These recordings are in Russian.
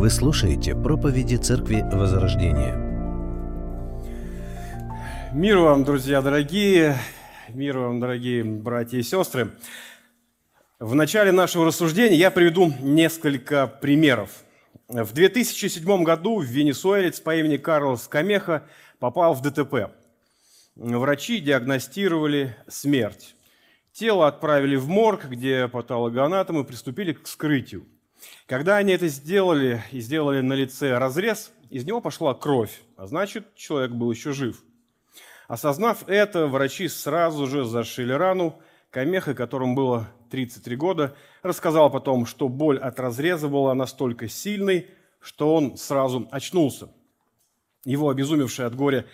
Вы слушаете проповеди Церкви Возрождения. Мир вам, друзья дорогие, мир вам, дорогие братья и сестры. В начале нашего рассуждения я приведу несколько примеров. В 2007 году венесуэлец по имени Карлос Камеха попал в ДТП. Врачи диагностировали смерть. Тело отправили в морг, где патологоанатомы приступили к вскрытию. Когда они это сделали и сделали на лице разрез, из него пошла кровь, а значит, человек был еще жив. Осознав это, врачи сразу же зашили рану. Камеха, которому было 33 года, рассказал потом, что боль от разреза была настолько сильной, что он сразу очнулся. Его обезумевшая от горя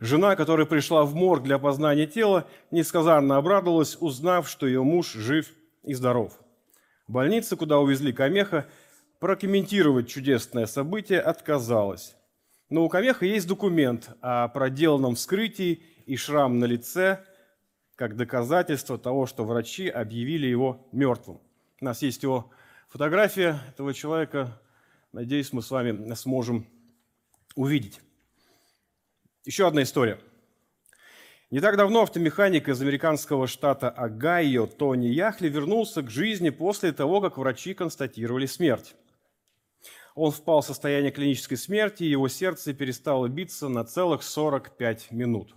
жена, которая пришла в морг для опознания тела, несказанно обрадовалась, узнав, что ее муж жив и здоров. Больница, куда увезли Камеха, прокомментировать чудесное событие отказалась. Но у Камеха есть документ о проделанном вскрытии и шрам на лице, как доказательство того, что врачи объявили его мертвым. У нас есть его фотография этого человека. Надеюсь, мы с вами сможем увидеть. Еще одна история. Не так давно автомеханик из американского штата Огайо Тони Яхли вернулся к жизни после того, как врачи констатировали смерть. Он впал в состояние клинической смерти, и его сердце перестало биться на целых 45 минут.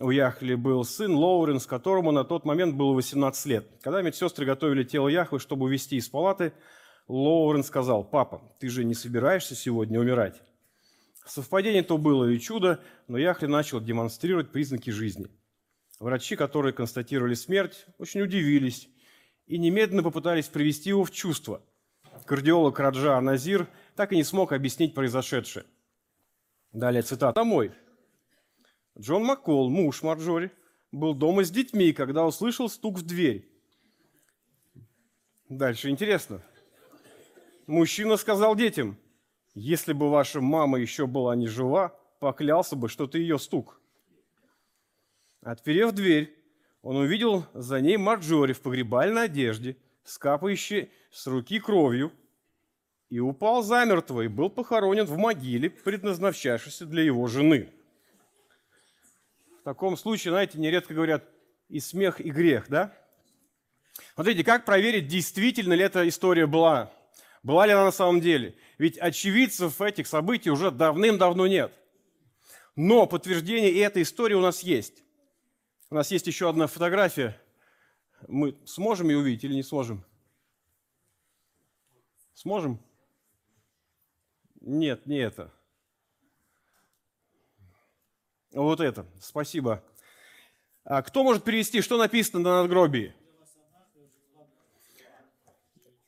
У Яхли был сын Лоуренс, которому на тот момент было 18 лет. Когда медсестры готовили тело Яхвы, чтобы увезти из палаты, Лоуренс сказал, «Папа, ты же не собираешься сегодня умирать?» Совпадение то было и чудо, но Яхли начал демонстрировать признаки жизни. Врачи, которые констатировали смерть, очень удивились и немедленно попытались привести его в чувство. Кардиолог Раджа Назир так и не смог объяснить произошедшее. Далее цитата. «Домой. Джон Маккол, муж Марджори, был дома с детьми, когда услышал стук в дверь. Дальше интересно. Мужчина сказал детям – если бы ваша мама еще была не жива, поклялся бы, что ты ее стук. Отперев дверь, он увидел за ней Марджори в погребальной одежде, скапающей с руки кровью, и упал замертво и был похоронен в могиле, предназначавшейся для его жены. В таком случае, знаете, нередко говорят и смех, и грех, да? Смотрите, как проверить, действительно ли эта история была была ли она на самом деле? Ведь очевидцев этих событий уже давным-давно нет. Но подтверждение этой истории у нас есть. У нас есть еще одна фотография. Мы сможем ее увидеть или не сможем? Сможем? Нет, не это. Вот это. Спасибо. А кто может перевести, что написано на надгробии?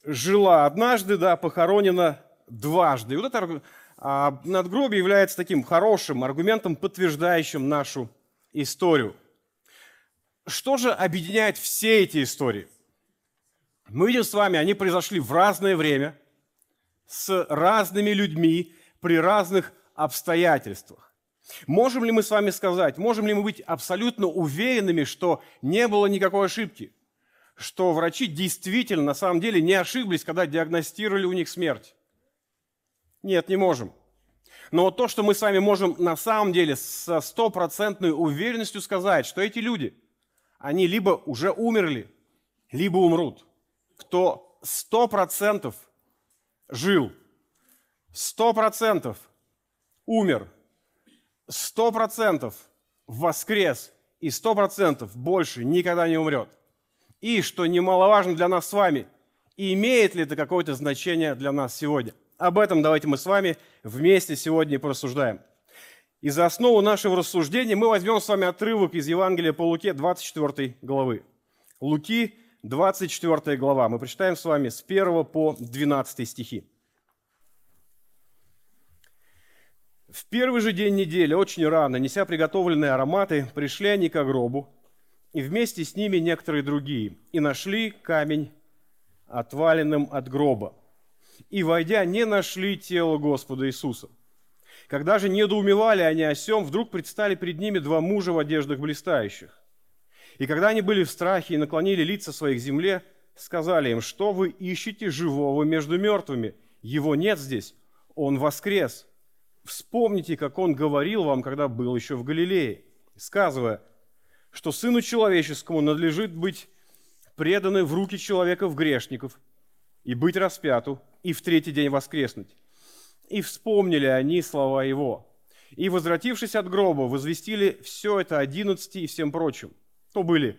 Жила однажды, да, похоронена дважды. И вот это а, надгробие является таким хорошим аргументом, подтверждающим нашу историю. Что же объединяет все эти истории? Мы видим с вами, они произошли в разное время, с разными людьми, при разных обстоятельствах. Можем ли мы с вами сказать, можем ли мы быть абсолютно уверенными, что не было никакой ошибки? Что врачи действительно, на самом деле, не ошиблись, когда диагностировали у них смерть? Нет, не можем. Но вот то, что мы с вами можем на самом деле со стопроцентной уверенностью сказать, что эти люди, они либо уже умерли, либо умрут. Кто сто процентов жил, сто процентов умер, сто процентов воскрес и сто процентов больше никогда не умрет – и, что немаловажно для нас с вами, имеет ли это какое-то значение для нас сегодня? Об этом давайте мы с вами вместе сегодня порассуждаем. И за основу нашего рассуждения мы возьмем с вами отрывок из Евангелия по Луке 24 главы. Луки 24 глава. Мы прочитаем с вами с 1 по 12 стихи. В первый же день недели, очень рано, неся приготовленные ароматы, пришли они к гробу, и вместе с ними некоторые другие, и нашли камень отваленным от гроба. И, войдя, не нашли тело Господа Иисуса. Когда же недоумевали они о сем, вдруг предстали перед ними два мужа в одеждах блистающих. И когда они были в страхе и наклонили лица свои к земле, сказали им, что вы ищете живого между мертвыми? Его нет здесь, Он воскрес. Вспомните, как Он говорил вам, когда был еще в Галилее, сказывая, что Сыну Человеческому надлежит быть преданы в руки человеков грешников и быть распяту, и в третий день воскреснуть. И вспомнили они слова Его. И, возвратившись от гроба, возвестили все это одиннадцати и всем прочим. То были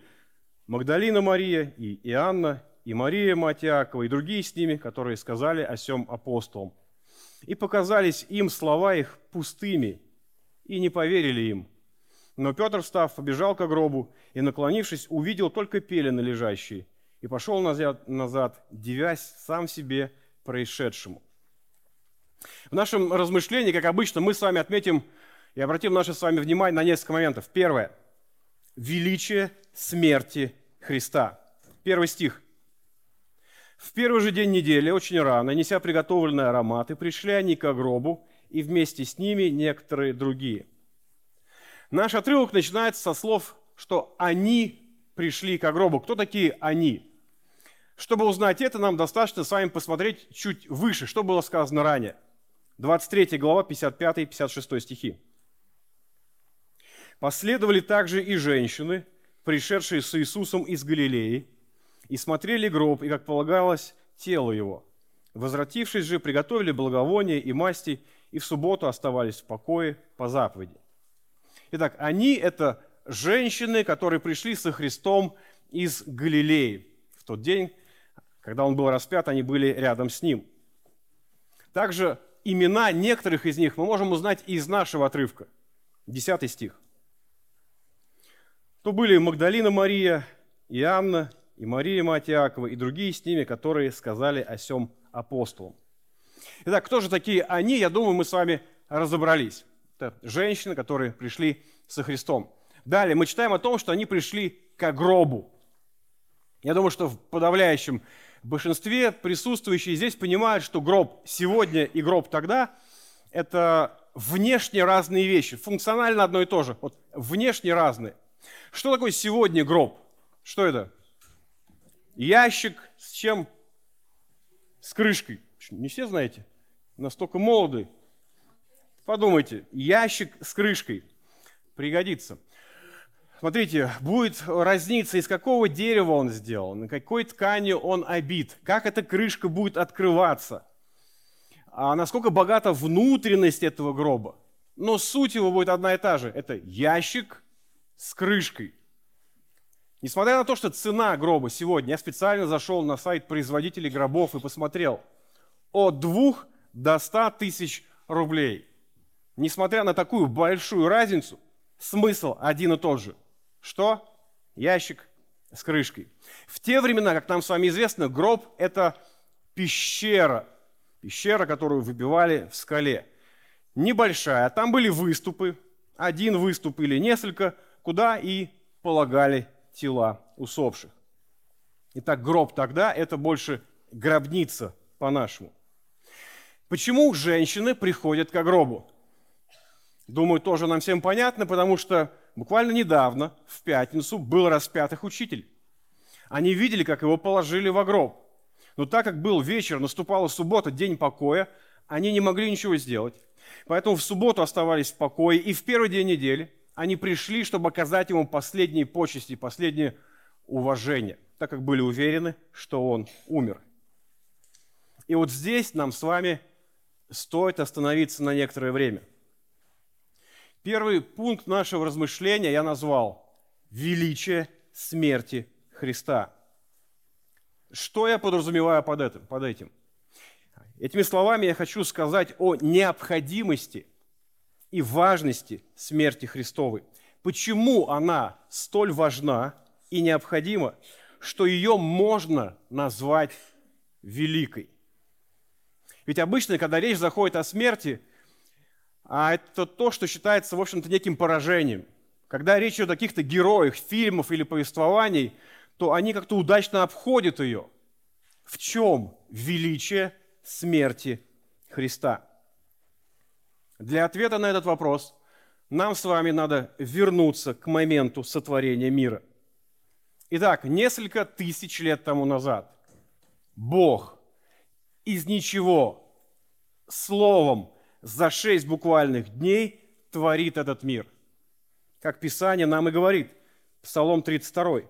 Магдалина Мария и Иоанна, и Мария, мать Иакова, и другие с ними, которые сказали о сем апостолам. И показались им слова их пустыми, и не поверили им. Но Петр, встав, побежал к гробу и, наклонившись, увидел только пелены лежащие, и пошел назад, назад дивясь сам себе происшедшему. В нашем размышлении, как обычно, мы с вами отметим и обратим наше с вами внимание на несколько моментов. Первое. Величие смерти Христа. Первый стих. В первый же день недели, очень рано, неся приготовленные ароматы, пришли они к гробу, и вместе с ними некоторые другие – Наш отрывок начинается со слов, что они пришли к гробу. Кто такие они? Чтобы узнать это, нам достаточно с вами посмотреть чуть выше, что было сказано ранее. 23 глава, 55-56 стихи. Последовали также и женщины, пришедшие с Иисусом из Галилеи, и смотрели гроб, и, как полагалось, тело его. Возвратившись же, приготовили благовония и масти, и в субботу оставались в покое по заповеди. Итак, они – это женщины, которые пришли со Христом из Галилеи. В тот день, когда он был распят, они были рядом с ним. Также имена некоторых из них мы можем узнать из нашего отрывка. Десятый стих. То были Магдалина Мария, и Анна, и Мария, мать Иакова, и другие с ними, которые сказали о сем апостолам. Итак, кто же такие они? Я думаю, мы с вами разобрались. Это женщины, которые пришли со Христом. Далее мы читаем о том, что они пришли к гробу. Я думаю, что в подавляющем большинстве присутствующие здесь понимают, что гроб сегодня и гроб тогда – это внешне разные вещи, функционально одно и то же, вот внешне разные. Что такое сегодня гроб? Что это? Ящик с чем? С крышкой. Не все знаете? Настолько молодые. Подумайте, ящик с крышкой пригодится. Смотрите, будет разница, из какого дерева он сделан, на какой ткани он обит, как эта крышка будет открываться, а насколько богата внутренность этого гроба. Но суть его будет одна и та же. Это ящик с крышкой. Несмотря на то, что цена гроба сегодня, я специально зашел на сайт производителей гробов и посмотрел, от двух до ста тысяч рублей несмотря на такую большую разницу, смысл один и тот же. Что? Ящик с крышкой. В те времена, как нам с вами известно, гроб – это пещера. Пещера, которую выбивали в скале. Небольшая. Там были выступы, один выступ или несколько, куда и полагали тела усопших. Итак, гроб тогда – это больше гробница по-нашему. Почему женщины приходят к гробу? Думаю, тоже нам всем понятно, потому что буквально недавно, в пятницу, был распят их учитель. Они видели, как его положили в гроб. Но так как был вечер, наступала суббота, день покоя, они не могли ничего сделать. Поэтому в субботу оставались в покое, и в первый день недели они пришли, чтобы оказать ему последние почести, последнее уважение, так как были уверены, что он умер. И вот здесь нам с вами стоит остановиться на некоторое время – Первый пункт нашего размышления я назвал «Величие смерти Христа». Что я подразумеваю под этим? Под этим? Этими словами я хочу сказать о необходимости и важности смерти Христовой. Почему она столь важна и необходима, что ее можно назвать великой? Ведь обычно, когда речь заходит о смерти, а это то, что считается, в общем-то, неким поражением. Когда речь идет о каких-то героях фильмов или повествований, то они как-то удачно обходят ее. В чем величие смерти Христа? Для ответа на этот вопрос нам с вами надо вернуться к моменту сотворения мира. Итак, несколько тысяч лет тому назад Бог из ничего словом за шесть буквальных дней творит этот мир. Как Писание нам и говорит, Псалом 32.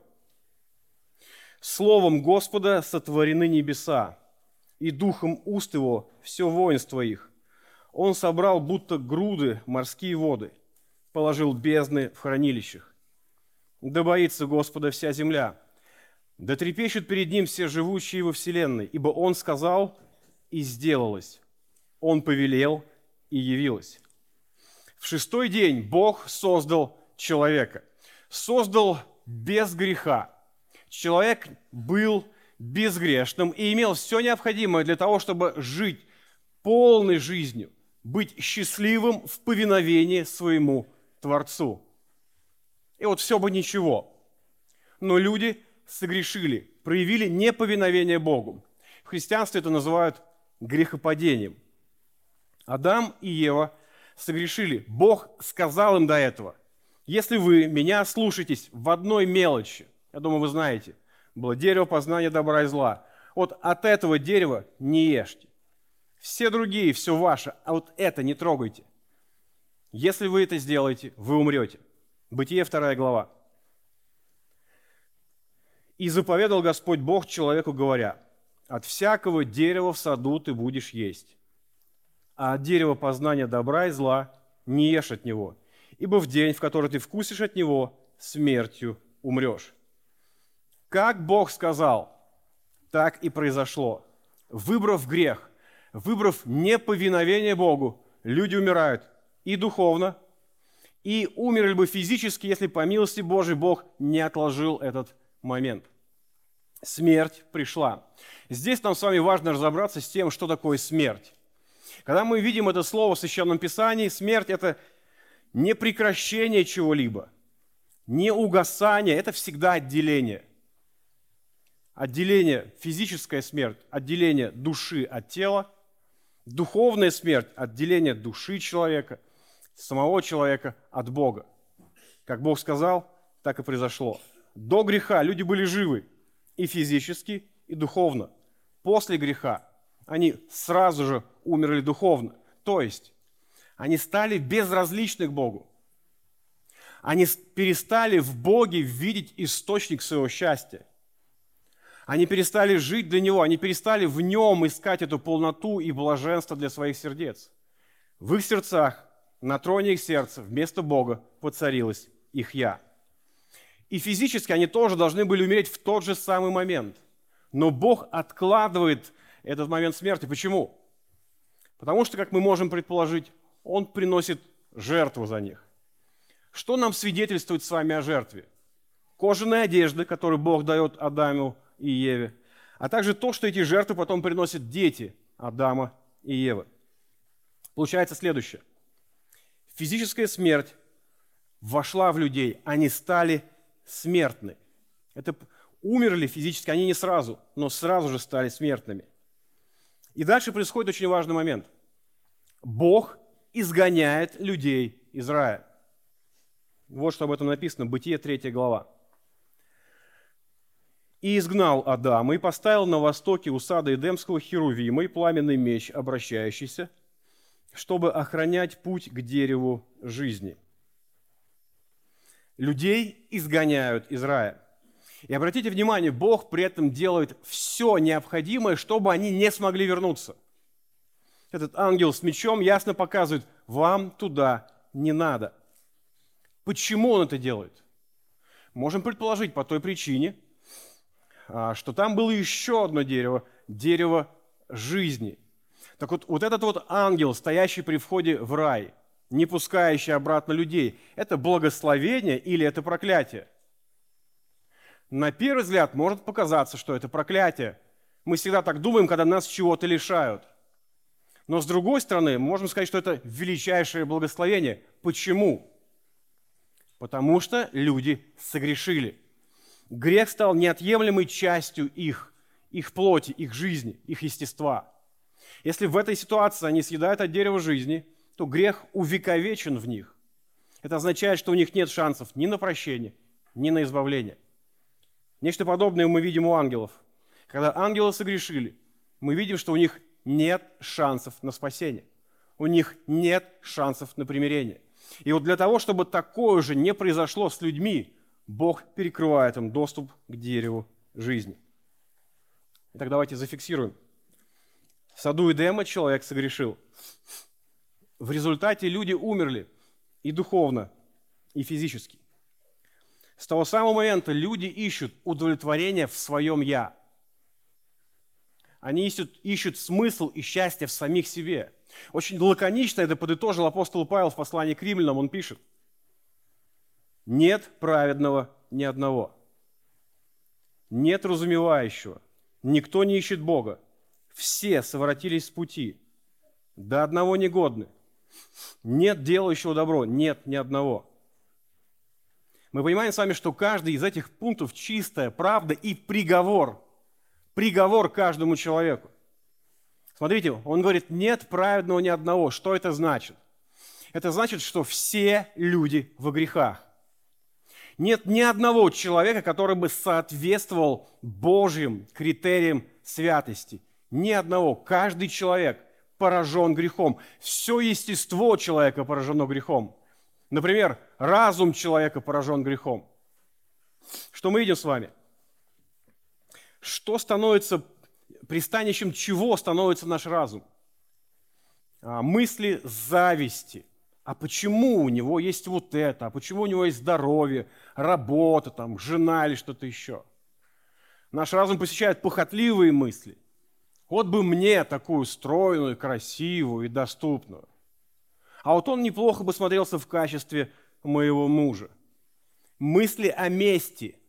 Словом Господа сотворены небеса, и духом уст его все воинство их. Он собрал будто груды морские воды, положил бездны в хранилищах. Да боится Господа вся земля, да трепещут перед Ним все живущие во вселенной, ибо Он сказал, и сделалось. Он повелел, и явилось. В шестой день Бог создал человека. Создал без греха. Человек был безгрешным и имел все необходимое для того, чтобы жить полной жизнью, быть счастливым в повиновении своему Творцу. И вот все бы ничего. Но люди согрешили, проявили неповиновение Богу. В христианстве это называют грехопадением. Адам и Ева согрешили. Бог сказал им до этого, если вы меня слушаетесь в одной мелочи, я думаю, вы знаете, было дерево познания добра и зла, вот от этого дерева не ешьте. Все другие, все ваше, а вот это не трогайте. Если вы это сделаете, вы умрете. Бытие 2 глава. И заповедал Господь Бог человеку, говоря, от всякого дерева в саду ты будешь есть, а от дерева познания добра и зла не ешь от него, ибо в день, в который ты вкусишь от него, смертью умрешь. Как Бог сказал, так и произошло. Выбрав грех, выбрав неповиновение Богу, люди умирают и духовно, и умерли бы физически, если по милости Божией Бог не отложил этот момент. Смерть пришла. Здесь нам с вами важно разобраться с тем, что такое смерть. Когда мы видим это слово в Священном Писании, смерть – это не прекращение чего-либо, не угасание, это всегда отделение. Отделение, физическая смерть, отделение души от тела, духовная смерть, отделение души человека, самого человека от Бога. Как Бог сказал, так и произошло. До греха люди были живы, и физически, и духовно. После греха они сразу же умерли духовно. То есть они стали безразличны к Богу. Они перестали в Боге видеть источник своего счастья. Они перестали жить для Него, они перестали в Нем искать эту полноту и блаженство для своих сердец. В их сердцах, на троне их сердца, вместо Бога поцарилось их «Я». И физически они тоже должны были умереть в тот же самый момент. Но Бог откладывает этот момент смерти. Почему? Потому что, как мы можем предположить, Он приносит жертву за них. Что нам свидетельствует с вами о жертве? Кожаные одежды, которые Бог дает Адаму и Еве, а также то, что эти жертвы потом приносят дети Адама и Евы. Получается следующее. Физическая смерть вошла в людей, они стали смертны. Это умерли физически, они не сразу, но сразу же стали смертными. И дальше происходит очень важный момент. Бог изгоняет людей из рая. Вот что об этом написано, Бытие 3 глава. «И изгнал Адама, и поставил на востоке у Эдемского Херувима и пламенный меч, обращающийся, чтобы охранять путь к дереву жизни» людей изгоняют из рая. И обратите внимание, Бог при этом делает все необходимое, чтобы они не смогли вернуться. Этот ангел с мечом ясно показывает, вам туда не надо. Почему он это делает? Можем предположить по той причине, а, что там было еще одно дерево, дерево жизни. Так вот, вот этот вот ангел, стоящий при входе в рай – не пускающий обратно людей, это благословение или это проклятие? На первый взгляд может показаться, что это проклятие. Мы всегда так думаем, когда нас чего-то лишают. Но с другой стороны, можем сказать, что это величайшее благословение. Почему? Потому что люди согрешили. Грех стал неотъемлемой частью их, их плоти, их жизни, их естества. Если в этой ситуации они съедают от дерева жизни – то грех увековечен в них. Это означает, что у них нет шансов ни на прощение, ни на избавление. Нечто подобное мы видим у ангелов. Когда ангелы согрешили, мы видим, что у них нет шансов на спасение. У них нет шансов на примирение. И вот для того, чтобы такое же не произошло с людьми, Бог перекрывает им доступ к дереву жизни. Итак, давайте зафиксируем. В саду Эдема человек согрешил. В результате люди умерли и духовно, и физически. С того самого момента люди ищут удовлетворение в своем «я». Они ищут, ищут смысл и счастье в самих себе. Очень лаконично это подытожил апостол Павел в послании к римлянам. Он пишет, «Нет праведного ни одного, нет разумевающего, никто не ищет Бога, все совратились с пути, до одного негодны, нет делающего добро, нет ни одного». Мы понимаем с вами, что каждый из этих пунктов чистая правда и приговор – приговор каждому человеку. Смотрите, он говорит, нет праведного ни одного. Что это значит? Это значит, что все люди во грехах. Нет ни одного человека, который бы соответствовал Божьим критериям святости. Ни одного. Каждый человек поражен грехом. Все естество человека поражено грехом. Например, разум человека поражен грехом. Что мы видим с вами? что становится пристанищем чего становится наш разум? А, мысли зависти. А почему у него есть вот это? А почему у него есть здоровье, работа, там, жена или что-то еще? Наш разум посещает похотливые мысли. Вот бы мне такую стройную, красивую и доступную. А вот он неплохо бы смотрелся в качестве моего мужа. Мысли о мести –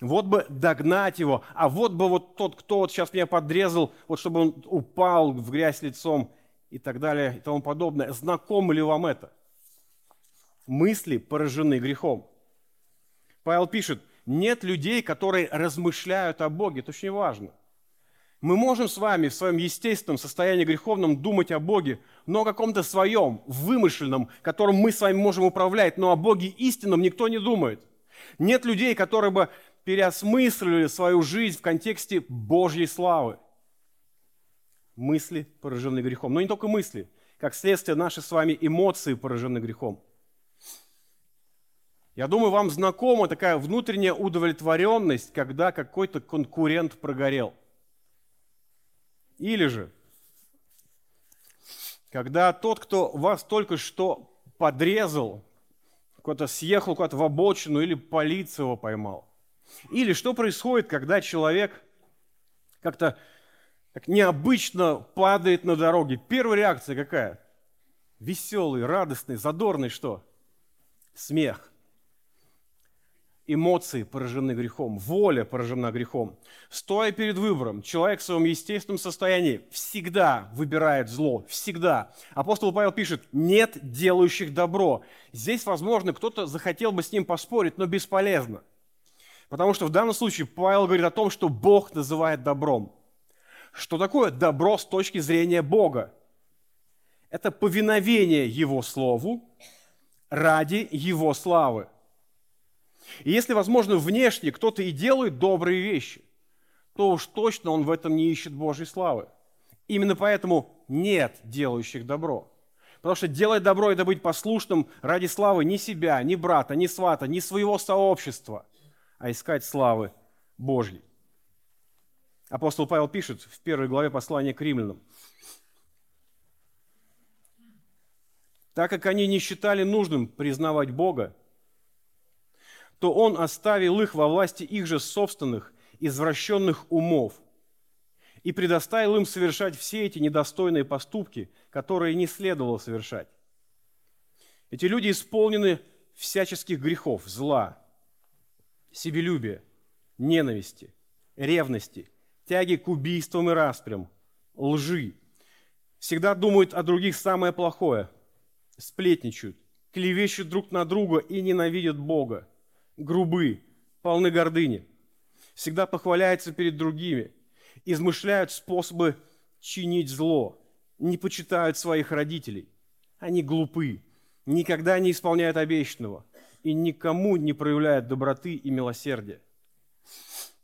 вот бы догнать его, а вот бы вот тот, кто вот сейчас меня подрезал, вот чтобы он упал в грязь лицом и так далее и тому подобное. Знакомо ли вам это? Мысли поражены грехом. Павел пишет, нет людей, которые размышляют о Боге. Это очень важно. Мы можем с вами в своем естественном состоянии греховном думать о Боге, но о каком-то своем, вымышленном, которым мы с вами можем управлять, но о Боге истинном никто не думает. Нет людей, которые бы переосмыслили свою жизнь в контексте Божьей славы. Мысли поражены грехом. Но не только мысли. Как следствие, наши с вами эмоции поражены грехом. Я думаю, вам знакома такая внутренняя удовлетворенность, когда какой-то конкурент прогорел. Или же, когда тот, кто вас только что подрезал, куда-то съехал куда-то в обочину или полиция его поймал – или что происходит, когда человек как-то так необычно падает на дороге? Первая реакция какая? Веселый, радостный, задорный что? Смех. Эмоции поражены грехом, воля поражена грехом. Стоя перед выбором, человек в своем естественном состоянии всегда выбирает зло, всегда. Апостол Павел пишет, нет делающих добро. Здесь, возможно, кто-то захотел бы с ним поспорить, но бесполезно – Потому что в данном случае Павел говорит о том, что Бог называет добром. Что такое добро с точки зрения Бога? Это повиновение Его Слову ради Его славы. И если, возможно, внешне кто-то и делает добрые вещи, то уж точно он в этом не ищет Божьей славы. Именно поэтому нет делающих добро. Потому что делать добро – это быть послушным ради славы ни себя, ни брата, ни свата, ни своего сообщества – а искать славы Божьей. Апостол Павел пишет в первой главе послания к римлянам. Так как они не считали нужным признавать Бога, то Он оставил их во власти их же собственных извращенных умов и предоставил им совершать все эти недостойные поступки, которые не следовало совершать. Эти люди исполнены всяческих грехов, зла, себелюбия, ненависти, ревности, тяги к убийствам и распрям, лжи. Всегда думают о других самое плохое, сплетничают, клевещут друг на друга и ненавидят Бога, грубы, полны гордыни, всегда похваляются перед другими, измышляют способы чинить зло, не почитают своих родителей. Они глупы, никогда не исполняют обещанного, и никому не проявляет доброты и милосердия.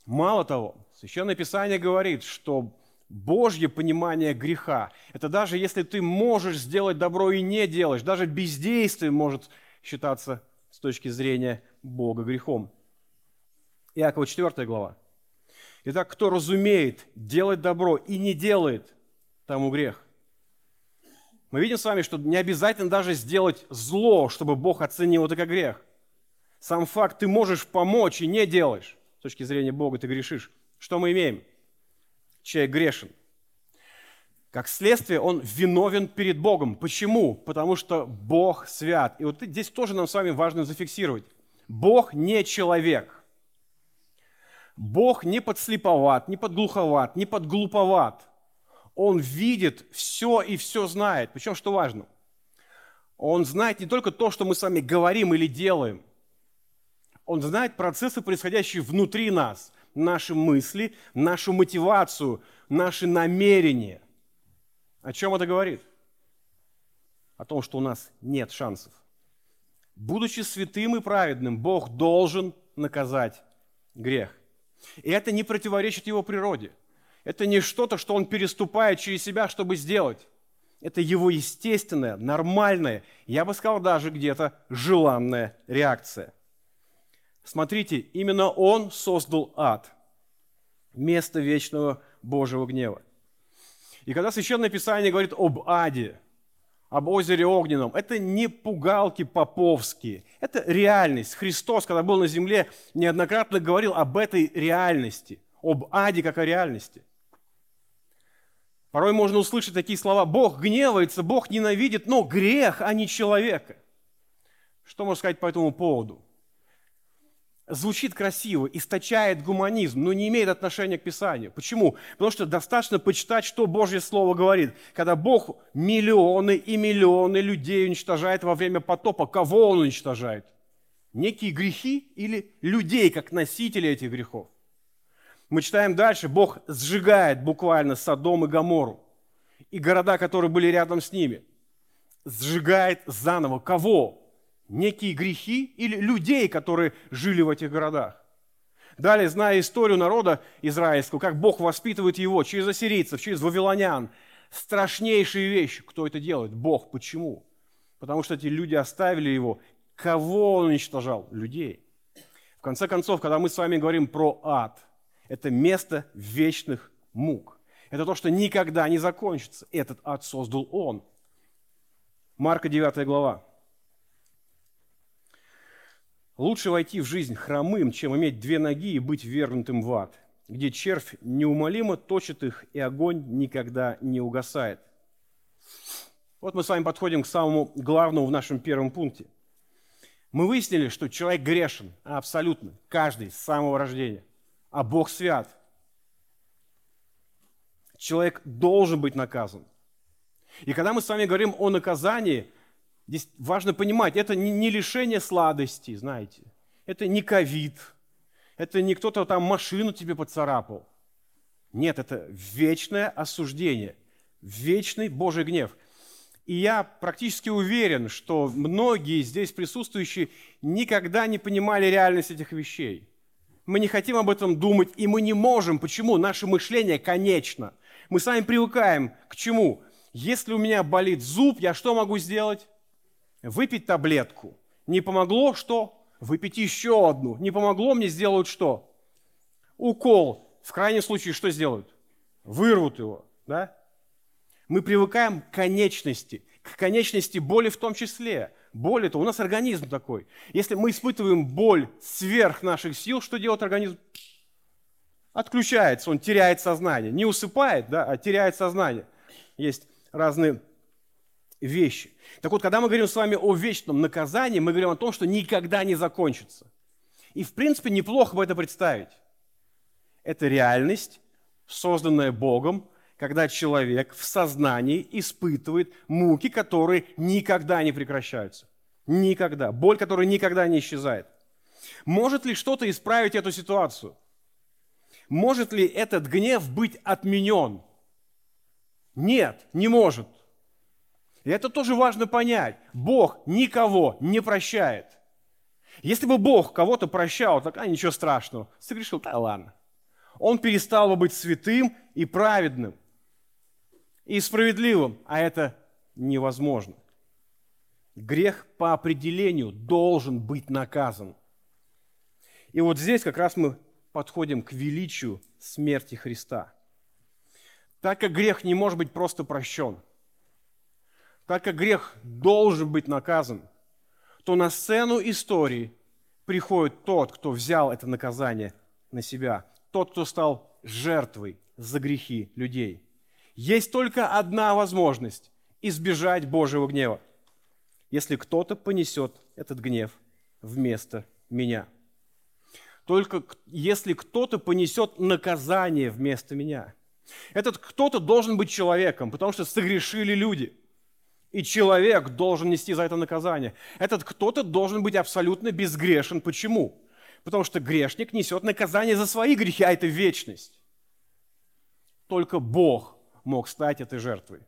Мало того, Священное Писание говорит, что Божье понимание греха. Это даже если ты можешь сделать добро и не делаешь, даже бездействие может считаться с точки зрения Бога грехом. Иакова 4 глава. Итак, кто разумеет делать добро и не делает, тому грех. Мы видим с вами, что не обязательно даже сделать зло, чтобы Бог оценил это как грех. Сам факт, ты можешь помочь и не делаешь. С точки зрения Бога ты грешишь. Что мы имеем? Человек грешен. Как следствие, он виновен перед Богом. Почему? Потому что Бог свят. И вот здесь тоже нам с вами важно зафиксировать. Бог не человек. Бог не подслеповат, не подглуховат, не подглуповат. Он видит все и все знает. Причем, что важно, Он знает не только то, что мы с вами говорим или делаем. Он знает процессы, происходящие внутри нас, наши мысли, нашу мотивацию, наши намерения. О чем это говорит? О том, что у нас нет шансов. Будучи святым и праведным, Бог должен наказать грех. И это не противоречит его природе. Это не что-то, что он переступает через себя, чтобы сделать. Это его естественная, нормальная, я бы сказал даже где-то желанная реакция. Смотрите, именно он создал ад, место вечного Божьего гнева. И когда Священное Писание говорит об аде, об озере огненном, это не пугалки поповские, это реальность. Христос, когда был на земле, неоднократно говорил об этой реальности, об аде как о реальности. Порой можно услышать такие слова, Бог гневается, Бог ненавидит, но грех, а не человека. Что можно сказать по этому поводу? Звучит красиво, источает гуманизм, но не имеет отношения к Писанию. Почему? Потому что достаточно почитать, что Божье Слово говорит. Когда Бог миллионы и миллионы людей уничтожает во время потопа, кого Он уничтожает? Некие грехи или людей, как носители этих грехов? Мы читаем дальше, Бог сжигает буквально Содом и Гамору и города, которые были рядом с ними. Сжигает заново. Кого? Некие грехи или людей, которые жили в этих городах. Далее, зная историю народа израильского, как Бог воспитывает его через ассирийцев, через вавилонян, страшнейшие вещи. Кто это делает? Бог. Почему? Потому что эти люди оставили его. Кого он уничтожал? Людей. В конце концов, когда мы с вами говорим про ад – это место вечных мук. Это то, что никогда не закончится. Этот ад создал Он. Марка 9 глава. Лучше войти в жизнь хромым, чем иметь две ноги и быть вернутым в ад, где червь неумолимо точит их, и огонь никогда не угасает. Вот мы с вами подходим к самому главному в нашем первом пункте. Мы выяснили, что человек грешен, абсолютно, каждый с самого рождения а Бог свят. Человек должен быть наказан. И когда мы с вами говорим о наказании, здесь важно понимать, это не лишение сладости, знаете. Это не ковид. Это не кто-то там машину тебе поцарапал. Нет, это вечное осуждение, вечный Божий гнев. И я практически уверен, что многие здесь присутствующие никогда не понимали реальность этих вещей мы не хотим об этом думать, и мы не можем. Почему? Наше мышление конечно. Мы с вами привыкаем к чему? Если у меня болит зуб, я что могу сделать? Выпить таблетку. Не помогло, что? Выпить еще одну. Не помогло, мне сделают что? Укол. В крайнем случае что сделают? Вырвут его. Да? Мы привыкаем к конечности, к конечности боли в том числе. Боль это у нас организм такой. Если мы испытываем боль сверх наших сил, что делает организм? Отключается, он теряет сознание. Не усыпает, да, а теряет сознание. Есть разные вещи. Так вот, когда мы говорим с вами о вечном наказании, мы говорим о том, что никогда не закончится. И, в принципе, неплохо бы это представить. Это реальность, созданная Богом, когда человек в сознании испытывает муки, которые никогда не прекращаются. Никогда. Боль, которая никогда не исчезает. Может ли что-то исправить эту ситуацию? Может ли этот гнев быть отменен? Нет, не может. И это тоже важно понять. Бог никого не прощает. Если бы Бог кого-то прощал, так а ничего страшного, согрешил, да ладно. Он перестал бы быть святым и праведным, и справедливым, а это невозможно. Грех по определению должен быть наказан. И вот здесь как раз мы подходим к величию смерти Христа. Так как грех не может быть просто прощен, так как грех должен быть наказан, то на сцену истории приходит тот, кто взял это наказание на себя, тот, кто стал жертвой за грехи людей. Есть только одна возможность избежать Божьего гнева, если кто-то понесет этот гнев вместо меня. Только если кто-то понесет наказание вместо меня. Этот кто-то должен быть человеком, потому что согрешили люди. И человек должен нести за это наказание. Этот кто-то должен быть абсолютно безгрешен. Почему? Потому что грешник несет наказание за свои грехи, а это вечность. Только Бог мог стать этой жертвой.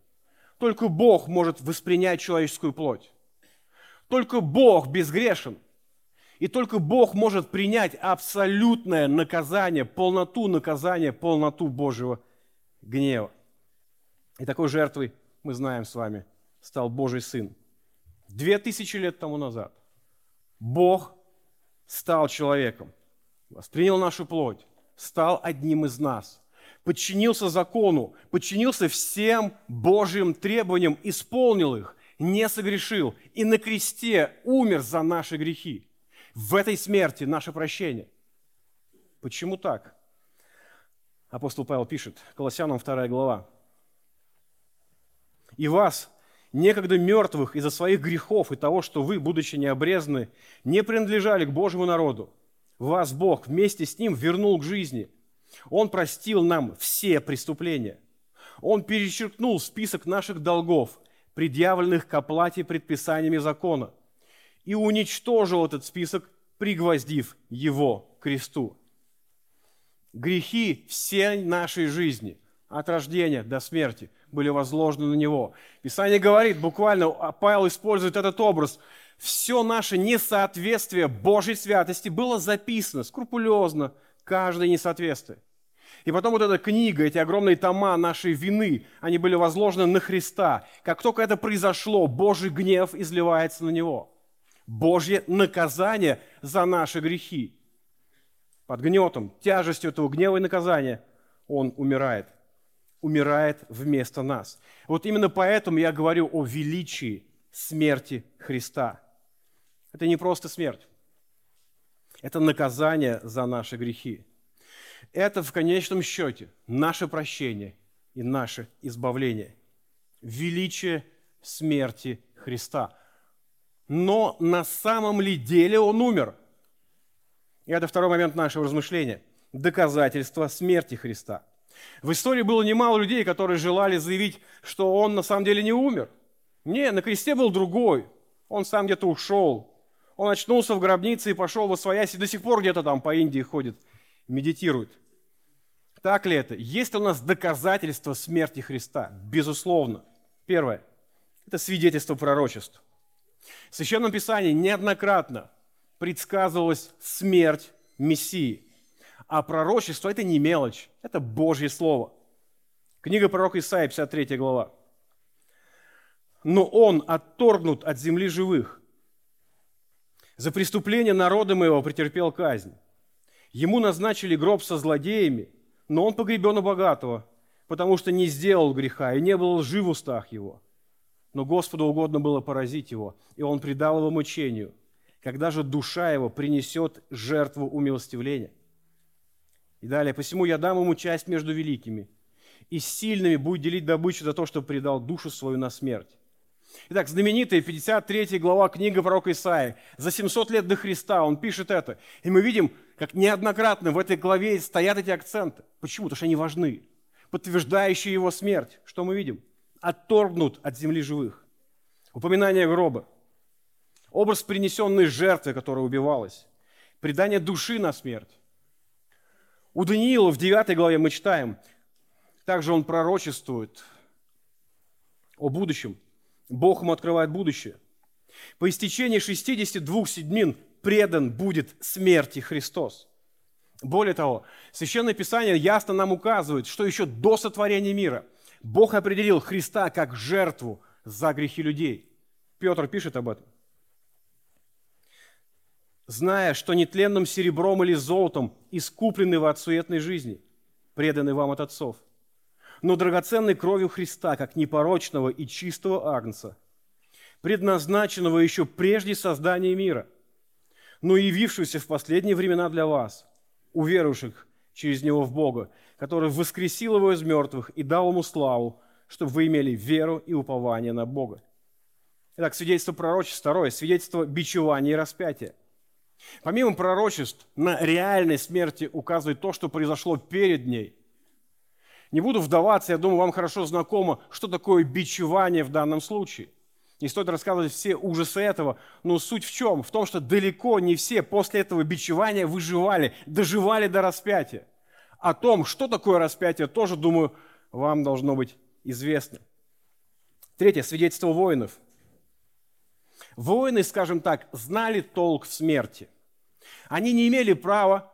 Только Бог может воспринять человеческую плоть. Только Бог безгрешен. И только Бог может принять абсолютное наказание, полноту наказания, полноту Божьего гнева. И такой жертвой, мы знаем с вами, стал Божий Сын. Две тысячи лет тому назад Бог стал человеком, воспринял нашу плоть, стал одним из нас, подчинился закону, подчинился всем Божьим требованиям, исполнил их, не согрешил и на кресте умер за наши грехи. В этой смерти наше прощение. Почему так? Апостол Павел пишет, Колоссянам 2 глава. «И вас, некогда мертвых из-за своих грехов и того, что вы, будучи необрезаны, не принадлежали к Божьему народу. Вас Бог вместе с Ним вернул к жизни. Он простил нам все преступления. Он перечеркнул список наших долгов, предъявленных к оплате предписаниями закона, и уничтожил этот список, пригвоздив его к кресту. Грехи всей нашей жизни, от рождения до смерти – были возложены на него. Писание говорит, буквально а Павел использует этот образ. Все наше несоответствие Божьей святости было записано скрупулезно, каждое несоответствие. И потом вот эта книга, эти огромные тома нашей вины, они были возложены на Христа. Как только это произошло, Божий гнев изливается на Него. Божье наказание за наши грехи. Под гнетом, тяжестью этого гнева и наказания Он умирает умирает вместо нас. Вот именно поэтому я говорю о величии смерти Христа. Это не просто смерть. Это наказание за наши грехи. Это в конечном счете наше прощение и наше избавление. Величие смерти Христа. Но на самом ли деле Он умер? И это второй момент нашего размышления. Доказательство смерти Христа – в истории было немало людей, которые желали заявить, что он на самом деле не умер. Не, на кресте был другой. Он сам где-то ушел. Он очнулся в гробнице и пошел во своясь, и до сих пор где-то там по Индии ходит, медитирует. Так ли это? Есть ли у нас доказательства смерти Христа? Безусловно. Первое – это свидетельство пророчеств. В Священном Писании неоднократно предсказывалась смерть Мессии – а пророчество – это не мелочь, это Божье Слово. Книга пророка Исаия, 53 глава. «Но он отторгнут от земли живых. За преступление народа моего претерпел казнь. Ему назначили гроб со злодеями, но он погребен у богатого, потому что не сделал греха и не был лжи в устах его. Но Господу угодно было поразить его, и он предал его мучению. Когда же душа его принесет жертву умилостивления – и далее, посему я дам ему часть между великими, и с сильными будет делить добычу за то, что предал душу свою на смерть. Итак, знаменитая 53 глава книга пророка Исаии. За 700 лет до Христа он пишет это. И мы видим, как неоднократно в этой главе стоят эти акценты. Почему? Потому что они важны. Подтверждающие его смерть. Что мы видим? Отторгнут от земли живых. Упоминание гроба. Образ принесенной жертвы, которая убивалась. Предание души на смерть. У Даниила в 9 главе мы читаем, также он пророчествует о будущем. Бог ему открывает будущее. По истечении 62 седьмин предан будет смерти Христос. Более того, Священное Писание ясно нам указывает, что еще до сотворения мира Бог определил Христа как жертву за грехи людей. Петр пишет об этом. «Зная, что нетленным серебром или золотом искуплены вы от суетной жизни, преданы вам от отцов, но драгоценной кровью Христа, как непорочного и чистого агнца, предназначенного еще прежде создания мира, но явившегося в последние времена для вас, уверовавших через Него в Бога, который воскресил Его из мертвых и дал Ему славу, чтобы вы имели веру и упование на Бога. Итак, свидетельство пророчеств. Второе. Свидетельство бичевания и распятия. Помимо пророчеств, на реальность смерти указывает то, что произошло перед ней. Не буду вдаваться, я думаю, вам хорошо знакомо, что такое бичевание в данном случае. Не стоит рассказывать все ужасы этого, но суть в чем? В том, что далеко не все после этого бичевания выживали, доживали до распятия. О том, что такое распятие, тоже, думаю, вам должно быть известно. Третье. Свидетельство воинов. Воины, скажем так, знали толк в смерти. Они не имели права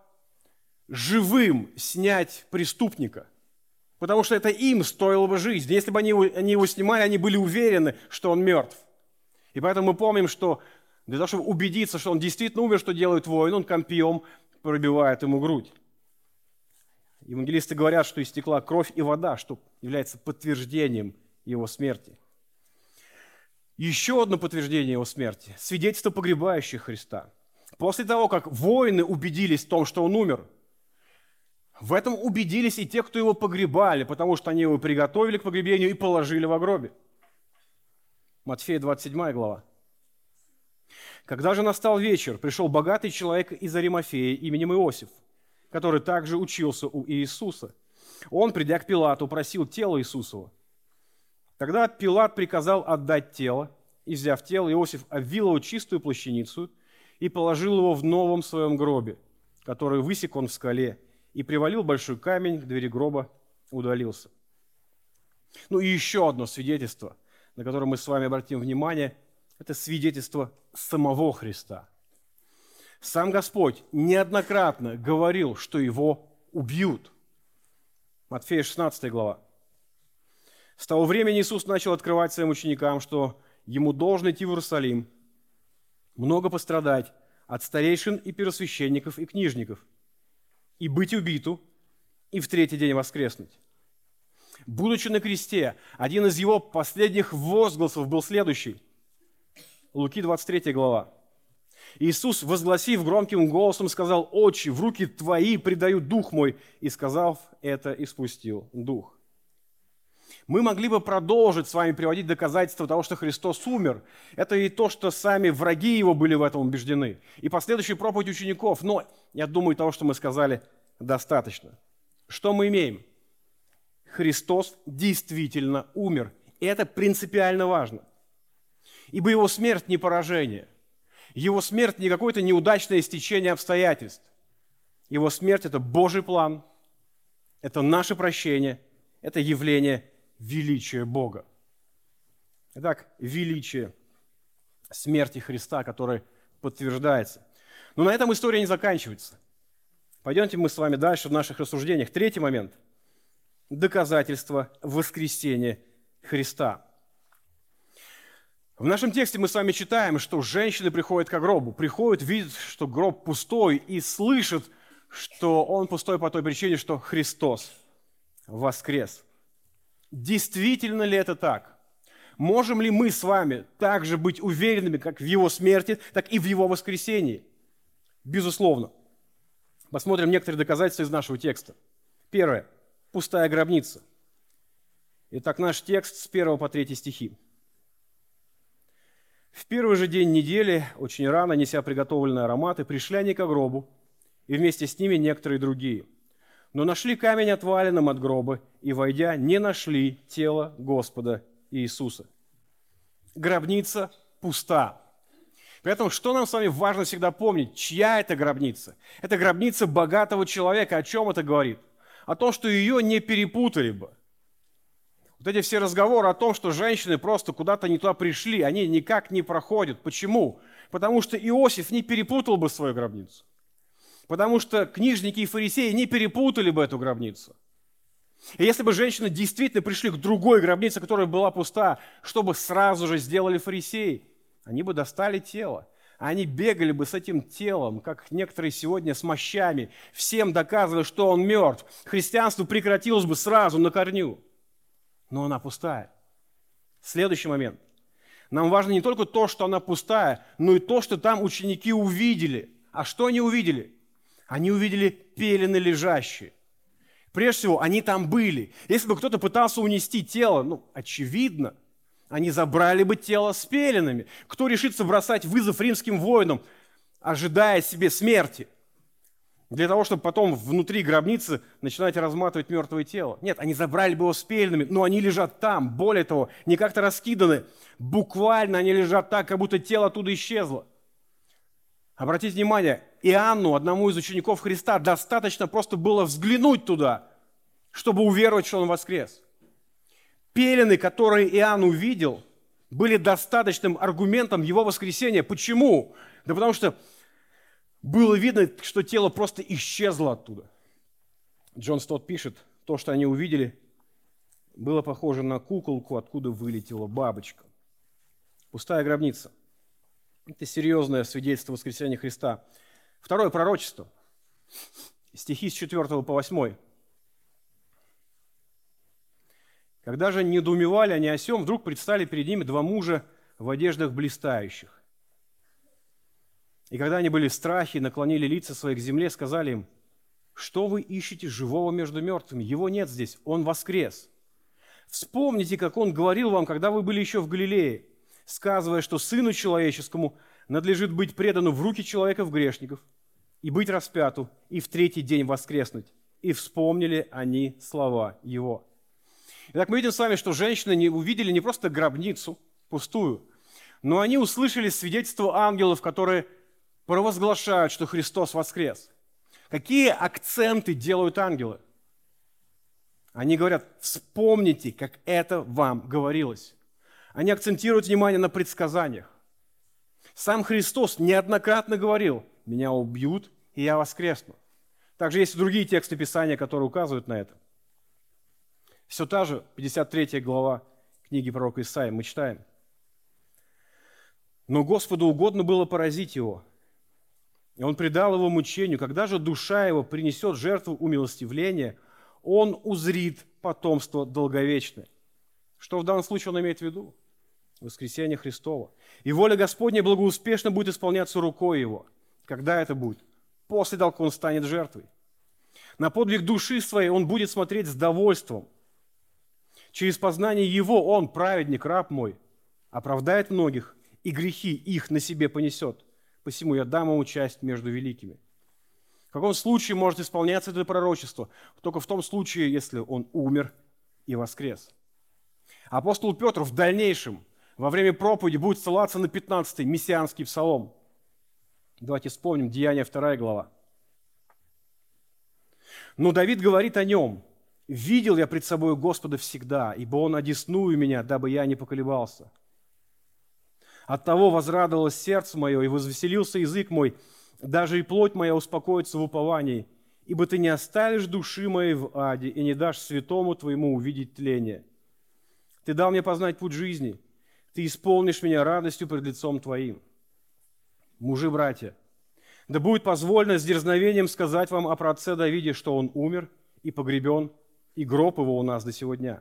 живым снять преступника, потому что это им стоило бы жизнь. Если бы они, они его снимали, они были уверены, что он мертв. И поэтому мы помним, что для того, чтобы убедиться, что он действительно умер, что делает воин, он компьем пробивает ему грудь. Евангелисты говорят, что истекла кровь и вода, что является подтверждением его смерти. Еще одно подтверждение его смерти – свидетельство погребающих Христа. После того, как воины убедились в том, что он умер, в этом убедились и те, кто его погребали, потому что они его приготовили к погребению и положили в гробе. Матфея 27 глава. Когда же настал вечер, пришел богатый человек из Аримафеи именем Иосиф, который также учился у Иисуса. Он, придя к Пилату, просил тело Иисусова. Тогда Пилат приказал отдать тело, и, взяв тело, Иосиф обвил его чистую плащаницу и положил его в новом своем гробе, который высек он в скале, и привалил большой камень к двери гроба, удалился. Ну и еще одно свидетельство, на которое мы с вами обратим внимание, это свидетельство самого Христа. Сам Господь неоднократно говорил, что его убьют. Матфея 16 глава. С того времени Иисус начал открывать своим ученикам, что ему должно идти в Иерусалим, много пострадать от старейшин и первосвященников и книжников, и быть убиту, и в третий день воскреснуть. Будучи на кресте, один из его последних возгласов был следующий. Луки 23 глава. Иисус, возгласив громким голосом, сказал, «Отче, в руки Твои предаю дух мой», и, сказав это, испустил дух. Мы могли бы продолжить с вами приводить доказательства того, что Христос умер. Это и то, что сами враги его были в этом убеждены. И последующая проповедь учеников. Но я думаю, того, что мы сказали, достаточно. Что мы имеем? Христос действительно умер. И это принципиально важно. Ибо его смерть не поражение. Его смерть не какое-то неудачное стечение обстоятельств. Его смерть – это Божий план, это наше прощение, это явление величие Бога. Итак, величие смерти Христа, которое подтверждается. Но на этом история не заканчивается. Пойдемте мы с вами дальше в наших рассуждениях. Третий момент – доказательство воскресения Христа. В нашем тексте мы с вами читаем, что женщины приходят к гробу, приходят, видят, что гроб пустой, и слышат, что он пустой по той причине, что Христос воскрес – Действительно ли это так? Можем ли мы с вами также быть уверенными как в Его смерти, так и в Его воскресении? Безусловно. Посмотрим некоторые доказательства из нашего текста. Первое. Пустая гробница. Итак, наш текст с 1 по 3 стихи. В первый же день недели, очень рано, неся приготовленные ароматы, пришли они к гробу, и вместе с ними некоторые другие – но нашли камень отваленным от гроба, и, войдя, не нашли тело Господа Иисуса. Гробница пуста. Поэтому что нам с вами важно всегда помнить? Чья это гробница? Это гробница богатого человека. О чем это говорит? О том, что ее не перепутали бы. Вот эти все разговоры о том, что женщины просто куда-то не туда пришли, они никак не проходят. Почему? Потому что Иосиф не перепутал бы свою гробницу. Потому что книжники и фарисеи не перепутали бы эту гробницу. И если бы женщины действительно пришли к другой гробнице, которая была пуста, чтобы сразу же сделали фарисеи, они бы достали тело. Они бегали бы с этим телом, как некоторые сегодня с мощами, всем доказывая, что он мертв. Христианство прекратилось бы сразу на корню. Но она пустая. Следующий момент. Нам важно не только то, что она пустая, но и то, что там ученики увидели. А что они увидели? Они увидели пелены лежащие. Прежде всего, они там были. Если бы кто-то пытался унести тело, ну, очевидно, они забрали бы тело с пеленами. Кто решится бросать вызов римским воинам, ожидая себе смерти? Для того, чтобы потом внутри гробницы начинать разматывать мертвое тело. Нет, они забрали бы его с пеленами, но они лежат там. Более того, не как-то раскиданы. Буквально они лежат так, как будто тело оттуда исчезло. Обратите внимание, Иоанну, одному из учеников Христа, достаточно просто было взглянуть туда, чтобы уверовать, что он воскрес. Пелены, которые Иоанн увидел, были достаточным аргументом его воскресения. Почему? Да потому что было видно, что тело просто исчезло оттуда. Джон Стот пишет, то, что они увидели, было похоже на куколку, откуда вылетела бабочка. Пустая гробница. Это серьезное свидетельство воскресения Христа. Второе пророчество. Стихи с 4 по 8. Когда же недоумевали они о сем, вдруг предстали перед ними два мужа в одеждах блистающих. И когда они были в страхе, наклонили лица свои к земле, сказали им, что вы ищете живого между мертвыми? Его нет здесь, он воскрес. Вспомните, как он говорил вам, когда вы были еще в Галилее – сказывая, что Сыну Человеческому надлежит быть предану в руки человеков-грешников и быть распяту, и в третий день воскреснуть. И вспомнили они слова Его. Итак, мы видим с вами, что женщины не увидели не просто гробницу пустую, но они услышали свидетельство ангелов, которые провозглашают, что Христос воскрес. Какие акценты делают ангелы? Они говорят, вспомните, как это вам говорилось. Они акцентируют внимание на предсказаниях. Сам Христос неоднократно говорил, меня убьют, и я воскресну. Также есть и другие тексты Писания, которые указывают на это. Все та же 53 глава книги пророка Исаия мы читаем. Но Господу угодно было поразить его, и он предал его мучению. Когда же душа его принесет жертву умилостивления, он узрит потомство долговечное. Что в данном случае он имеет в виду? Воскресение Христова. И воля Господня благоуспешно будет исполняться рукой Его. Когда это будет? После того, как Он станет жертвой. На подвиг души своей Он будет смотреть с довольством. Через познание Его Он, праведник, раб мой, оправдает многих, и грехи их на себе понесет. Посему я дам ему часть между великими. В каком случае может исполняться это пророчество? Только в том случае, если он умер и воскрес. Апостол Петр в дальнейшем, во время проповеди, будет ссылаться на 15-й мессианский псалом. Давайте вспомним Деяния 2 глава. Но Давид говорит о нем. «Видел я пред собой Господа всегда, ибо Он одесную меня, дабы я не поколебался. От того возрадовалось сердце мое, и возвеселился язык мой, даже и плоть моя успокоится в уповании, ибо Ты не оставишь души моей в аде и не дашь святому Твоему увидеть тление. Ты дал мне познать путь жизни. Ты исполнишь меня радостью пред лицом Твоим. Мужи, братья, да будет позволено с дерзновением сказать вам о праотце Давиде, что он умер и погребен, и гроб его у нас до сего дня.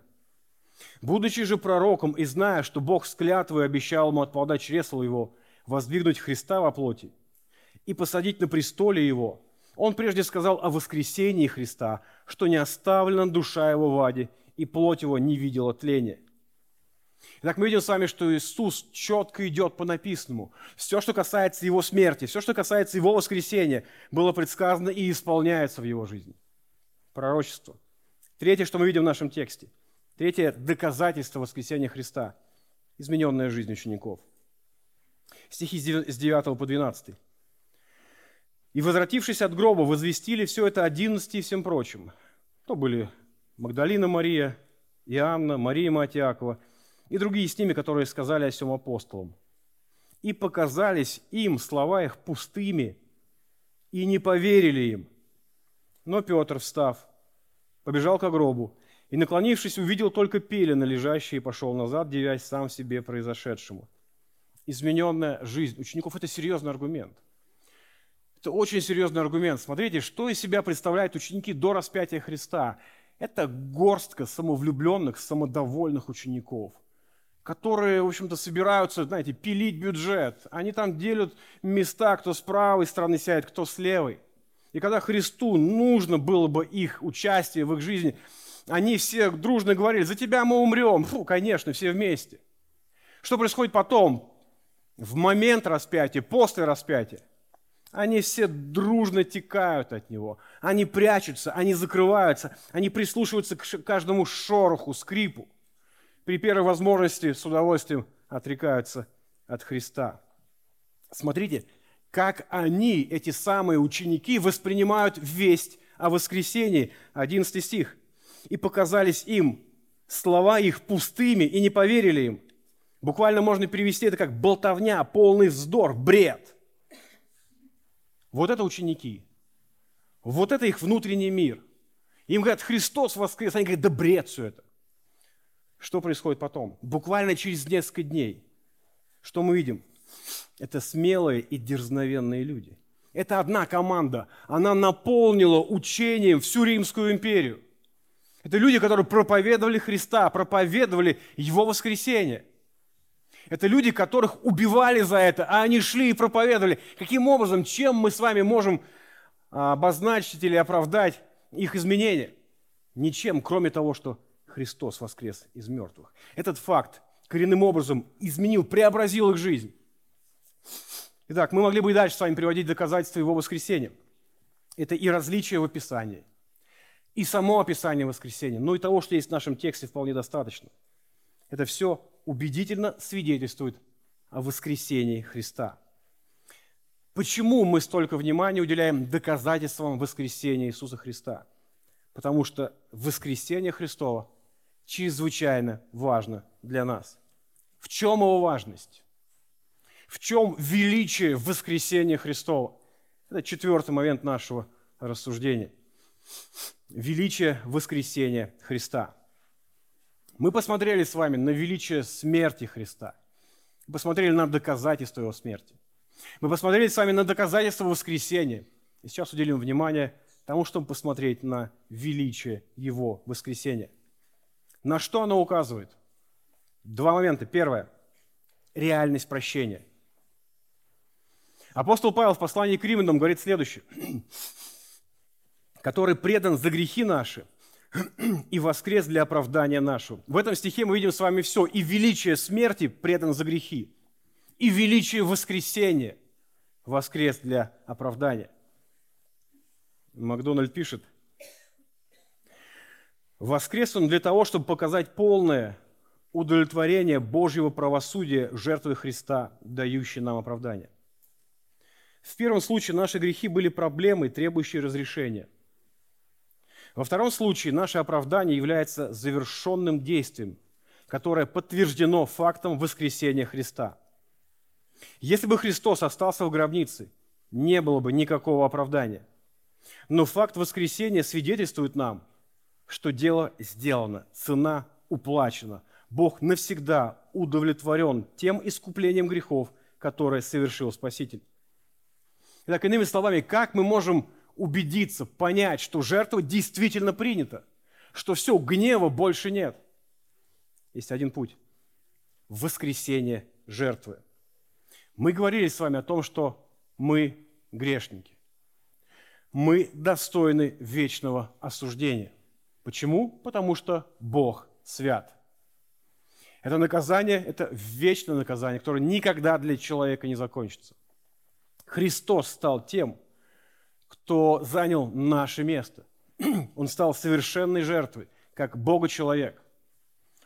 Будучи же пророком и зная, что Бог с клятвой обещал ему от плода его воздвигнуть Христа во плоти и посадить на престоле его, он прежде сказал о воскресении Христа, что не оставлена душа его в аде, и плоть его не видела тления. Итак, мы видим с вами, что Иисус четко идет по написанному. Все, что касается Его смерти, все, что касается Его воскресения, было предсказано и исполняется в Его жизни. Пророчество. Третье, что мы видим в нашем тексте. Третье – доказательство воскресения Христа. Измененная жизнь учеников. Стихи с 9 по 12. «И, возвратившись от гроба, возвестили все это одиннадцати и всем прочим». То были Магдалина Мария, Иоанна, Мария Мать Иакова – и другие с ними, которые сказали о сем апостолам. И показались им слова их пустыми, и не поверили им. Но Петр, встав, побежал к гробу и, наклонившись, увидел только пелены лежащие и пошел назад, девясь сам себе произошедшему. Измененная жизнь учеников – это серьезный аргумент. Это очень серьезный аргумент. Смотрите, что из себя представляют ученики до распятия Христа. Это горстка самовлюбленных, самодовольных учеников, которые, в общем-то, собираются, знаете, пилить бюджет. Они там делят места, кто с правой стороны сядет, кто с левой. И когда Христу нужно было бы их участие в их жизни, они все дружно говорили, за тебя мы умрем. Фу, конечно, все вместе. Что происходит потом? В момент распятия, после распятия – они все дружно текают от него. Они прячутся, они закрываются, они прислушиваются к каждому шороху, скрипу. При первой возможности с удовольствием отрекаются от Христа. Смотрите, как они, эти самые ученики, воспринимают весть о воскресении. 11 стих. «И показались им слова их пустыми, и не поверили им». Буквально можно перевести это как болтовня, полный вздор, бред – вот это ученики. Вот это их внутренний мир. Им говорят, Христос воскрес. Они говорят, да бред все это. Что происходит потом? Буквально через несколько дней. Что мы видим? Это смелые и дерзновенные люди. Это одна команда. Она наполнила учением всю Римскую империю. Это люди, которые проповедовали Христа, проповедовали Его воскресение – это люди, которых убивали за это, а они шли и проповедовали. Каким образом, чем мы с вами можем а, обозначить или оправдать их изменения? Ничем, кроме того, что Христос воскрес из мертвых. Этот факт коренным образом изменил, преобразил их жизнь. Итак, мы могли бы и дальше с вами приводить доказательства его воскресения. Это и различия в описании, и само описание воскресения, но и того, что есть в нашем тексте, вполне достаточно. Это все убедительно свидетельствует о воскресении Христа. Почему мы столько внимания уделяем доказательствам воскресения Иисуса Христа? Потому что воскресение Христова чрезвычайно важно для нас. В чем его важность? В чем величие воскресения Христова? Это четвертый момент нашего рассуждения. Величие воскресения Христа – мы посмотрели с вами на величие смерти Христа. Мы посмотрели на доказательства Его смерти. Мы посмотрели с вами на доказательства воскресения. И сейчас уделим внимание тому, чтобы посмотреть на величие Его воскресения. На что оно указывает? Два момента. Первое – реальность прощения. Апостол Павел в послании к Римлянам говорит следующее. «Который предан за грехи наши – и воскрес для оправдания нашего. В этом стихе мы видим с вами все. И величие смерти предан за грехи, и величие воскресения воскрес для оправдания. Макдональд пишет, воскрес он для того, чтобы показать полное удовлетворение Божьего правосудия жертвы Христа, дающей нам оправдание. В первом случае наши грехи были проблемой, требующей разрешения – во втором случае наше оправдание является завершенным действием, которое подтверждено фактом воскресения Христа. Если бы Христос остался в гробнице, не было бы никакого оправдания. Но факт воскресения свидетельствует нам, что дело сделано, цена уплачена. Бог навсегда удовлетворен тем искуплением грехов, которое совершил Спаситель. Итак, иными словами, как мы можем убедиться, понять, что жертва действительно принята, что все, гнева больше нет. Есть один путь – воскресение жертвы. Мы говорили с вами о том, что мы грешники. Мы достойны вечного осуждения. Почему? Потому что Бог свят. Это наказание, это вечное наказание, которое никогда для человека не закончится. Христос стал тем, кто занял наше место. Он стал совершенной жертвой, как Бога-человек.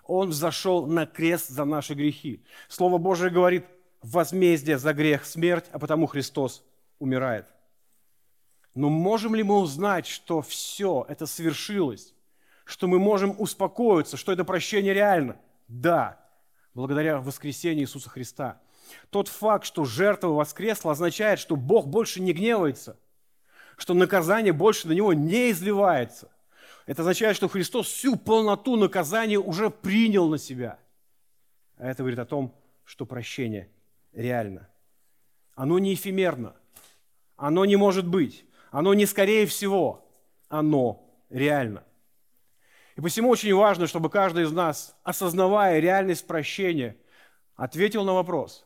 Он взошел на крест за наши грехи. Слово Божие говорит, возмездие за грех – смерть, а потому Христос умирает. Но можем ли мы узнать, что все это свершилось? Что мы можем успокоиться, что это прощение реально? Да, благодаря воскресению Иисуса Христа. Тот факт, что жертва воскресла, означает, что Бог больше не гневается – что наказание больше на него не изливается. Это означает, что Христос всю полноту наказания уже принял на себя. А это говорит о том, что прощение реально. Оно не эфемерно, оно не может быть, оно не скорее всего, оно реально. И посему очень важно, чтобы каждый из нас, осознавая реальность прощения, ответил на вопрос,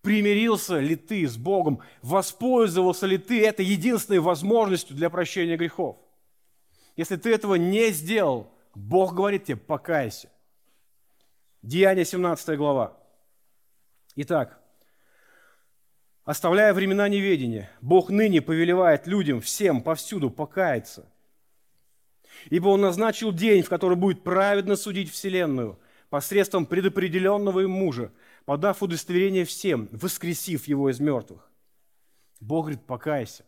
примирился ли ты с Богом, воспользовался ли ты этой единственной возможностью для прощения грехов. Если ты этого не сделал, Бог говорит тебе, покайся. Деяние 17 глава. Итак, оставляя времена неведения, Бог ныне повелевает людям всем повсюду покаяться. Ибо Он назначил день, в который будет праведно судить Вселенную посредством предопределенного им мужа, подав удостоверение всем, воскресив его из мертвых. Бог говорит, покайся.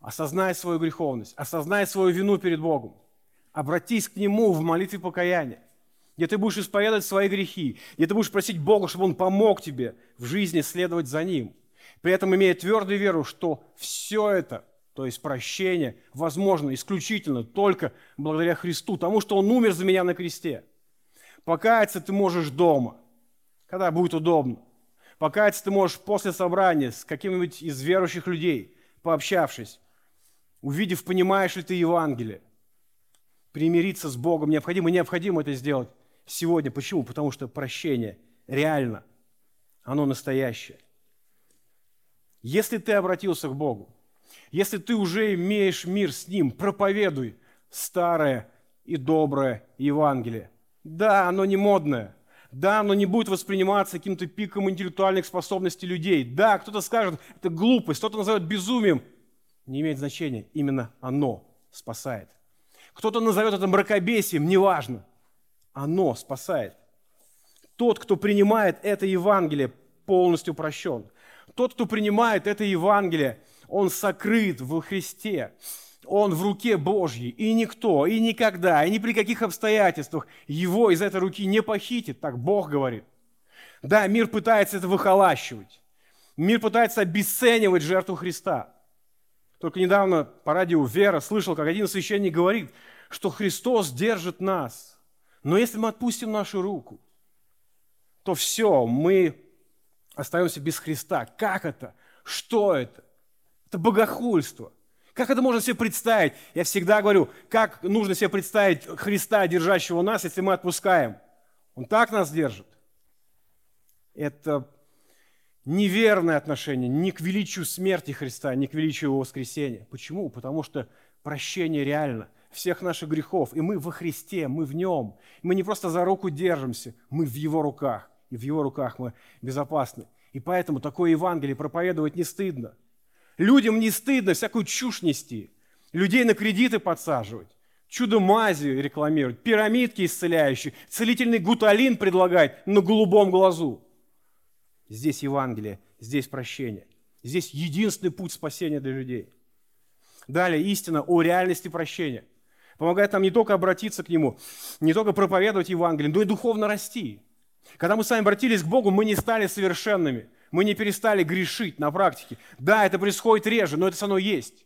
Осознай свою греховность, осознай свою вину перед Богом. Обратись к Нему в молитве покаяния, где ты будешь исповедовать свои грехи, где ты будешь просить Бога, чтобы Он помог тебе в жизни следовать за Ним. При этом имея твердую веру, что все это, то есть прощение, возможно исключительно только благодаря Христу, тому, что Он умер за меня на кресте. Покаяться ты можешь дома, когда будет удобно. Покаяться ты можешь после собрания с каким-нибудь из верующих людей, пообщавшись увидев, понимаешь ли ты Евангелие, примириться с Богом необходимо, необходимо это сделать сегодня. Почему? Потому что прощение реально, оно настоящее. Если ты обратился к Богу, если ты уже имеешь мир с Ним, проповедуй старое и доброе Евангелие. Да, оно не модное. Да, оно не будет восприниматься каким-то пиком интеллектуальных способностей людей. Да, кто-то скажет, это глупость, кто-то назовет безумием не имеет значения. Именно оно спасает. Кто-то назовет это мракобесием, неважно. Оно спасает. Тот, кто принимает это Евангелие, полностью прощен. Тот, кто принимает это Евангелие, он сокрыт в Христе. Он в руке Божьей, и никто, и никогда, и ни при каких обстоятельствах его из этой руки не похитит, так Бог говорит. Да, мир пытается это выхолащивать. Мир пытается обесценивать жертву Христа. Только недавно по радио Вера слышал, как один священник говорит, что Христос держит нас. Но если мы отпустим нашу руку, то все, мы остаемся без Христа. Как это? Что это? Это богохульство. Как это можно себе представить? Я всегда говорю, как нужно себе представить Христа, держащего нас, если мы отпускаем? Он так нас держит. Это неверное отношение ни к величию смерти Христа, ни к величию Его воскресения. Почему? Потому что прощение реально всех наших грехов, и мы во Христе, мы в Нем. Мы не просто за руку держимся, мы в Его руках, и в Его руках мы безопасны. И поэтому такое Евангелие проповедовать не стыдно. Людям не стыдно всякую чушь нести, людей на кредиты подсаживать, чудо-мази рекламировать, пирамидки исцеляющие, целительный гуталин предлагать на голубом глазу – Здесь Евангелие, здесь прощение. Здесь единственный путь спасения для людей. Далее, истина о реальности прощения. Помогает нам не только обратиться к Нему, не только проповедовать Евангелие, но и духовно расти. Когда мы с вами обратились к Богу, мы не стали совершенными. Мы не перестали грешить на практике. Да, это происходит реже, но это со мной есть.